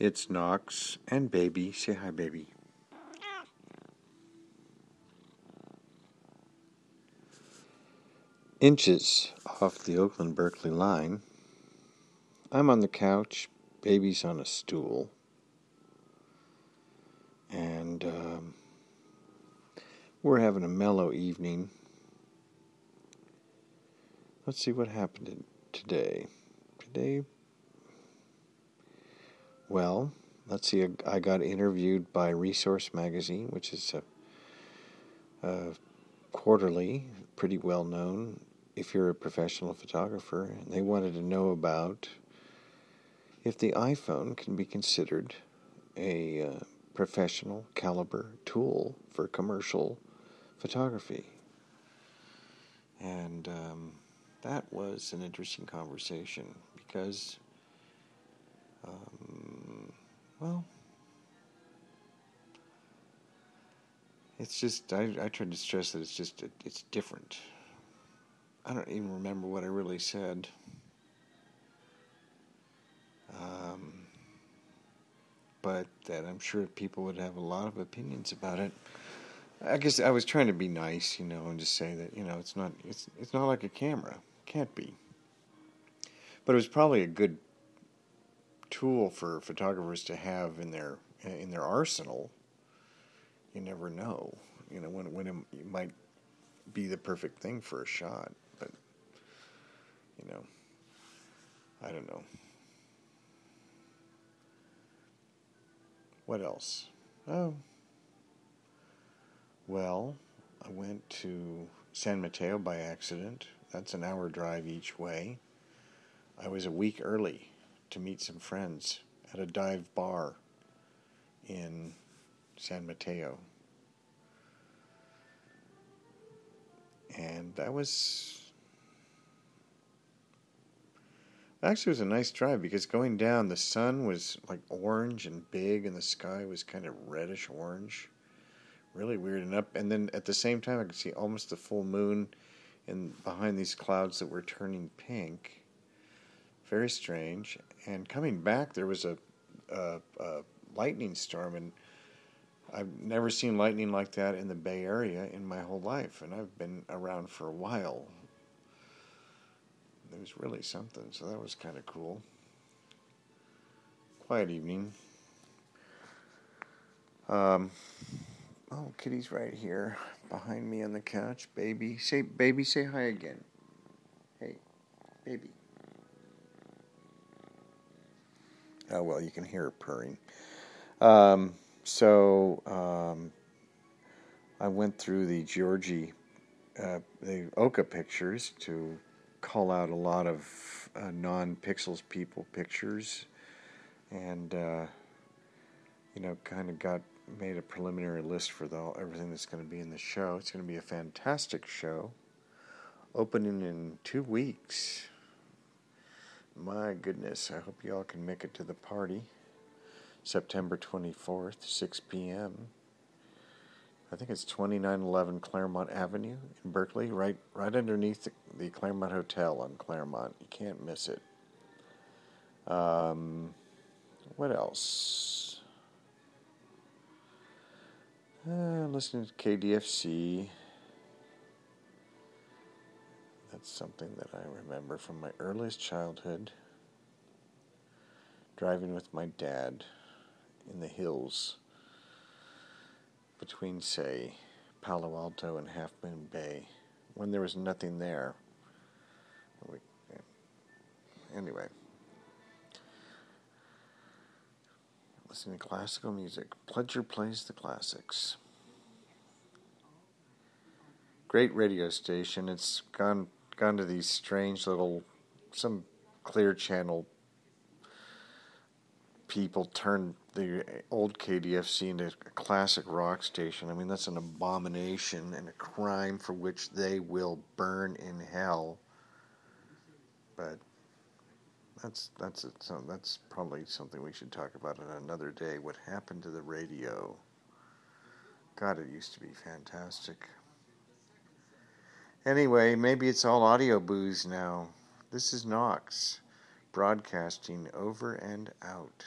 It's Knox and baby. Say hi, baby. Inches off the Oakland Berkeley line. I'm on the couch, baby's on a stool. And um, we're having a mellow evening. Let's see what happened today. Today, well, let's see. I got interviewed by Resource Magazine, which is a, a quarterly, pretty well known if you're a professional photographer. And they wanted to know about if the iPhone can be considered a uh, professional caliber tool for commercial photography. And um, that was an interesting conversation because um, well, it's just I, I tried to stress that it's just it's different. I don't even remember what I really said. Um, but that I'm sure people would have a lot of opinions about it. I guess I was trying to be nice, you know, and just say that you know it's not it's it's not like a camera, can't be. But it was probably a good tool for photographers to have in their in their arsenal. You never know, you know, when when it, might be the perfect thing for a shot, but you know, I don't know. What else? Oh, well, I went to San Mateo by accident. That's an hour drive each way. I was a week early to meet some friends at a dive bar in San Mateo. And that was actually was a nice drive because going down the sun was like orange and big and the sky was kind of reddish orange. Really weird and up and then at the same time I could see almost the full moon and behind these clouds that were turning pink very strange. And coming back, there was a, a, a lightning storm, and I've never seen lightning like that in the Bay Area in my whole life, and I've been around for a while. It was really something, so that was kind of cool. Quiet evening. Um, oh, Kitty's right here behind me on the couch. Baby, say, baby, say hi again. Hey, baby. Oh, well, you can hear her purring. Um, so um, I went through the Giorgi, uh, the Oka pictures to call out a lot of uh, non Pixels people pictures and, uh, you know, kind of got made a preliminary list for the, everything that's going to be in the show. It's going to be a fantastic show. Opening in two weeks. My goodness, I hope you all can make it to the party. September 24th, 6 p.m. I think it's 2911 Claremont Avenue in Berkeley, right right underneath the, the Claremont Hotel on Claremont. You can't miss it. Um, what else? Uh, listening to KDFC. That's something that I remember from my earliest childhood. Driving with my dad in the hills between, say, Palo Alto and Half Moon Bay when there was nothing there. Anyway, listening to classical music. Pledger plays the classics. Great radio station. It's gone gone to these strange little, some clear channel people turned the old KDFC into a classic rock station. I mean, that's an abomination and a crime for which they will burn in hell. But that's that's it. So that's probably something we should talk about on another day. What happened to the radio? God, it used to be fantastic. Anyway, maybe it's all audio booze now. This is Knox, broadcasting over and out.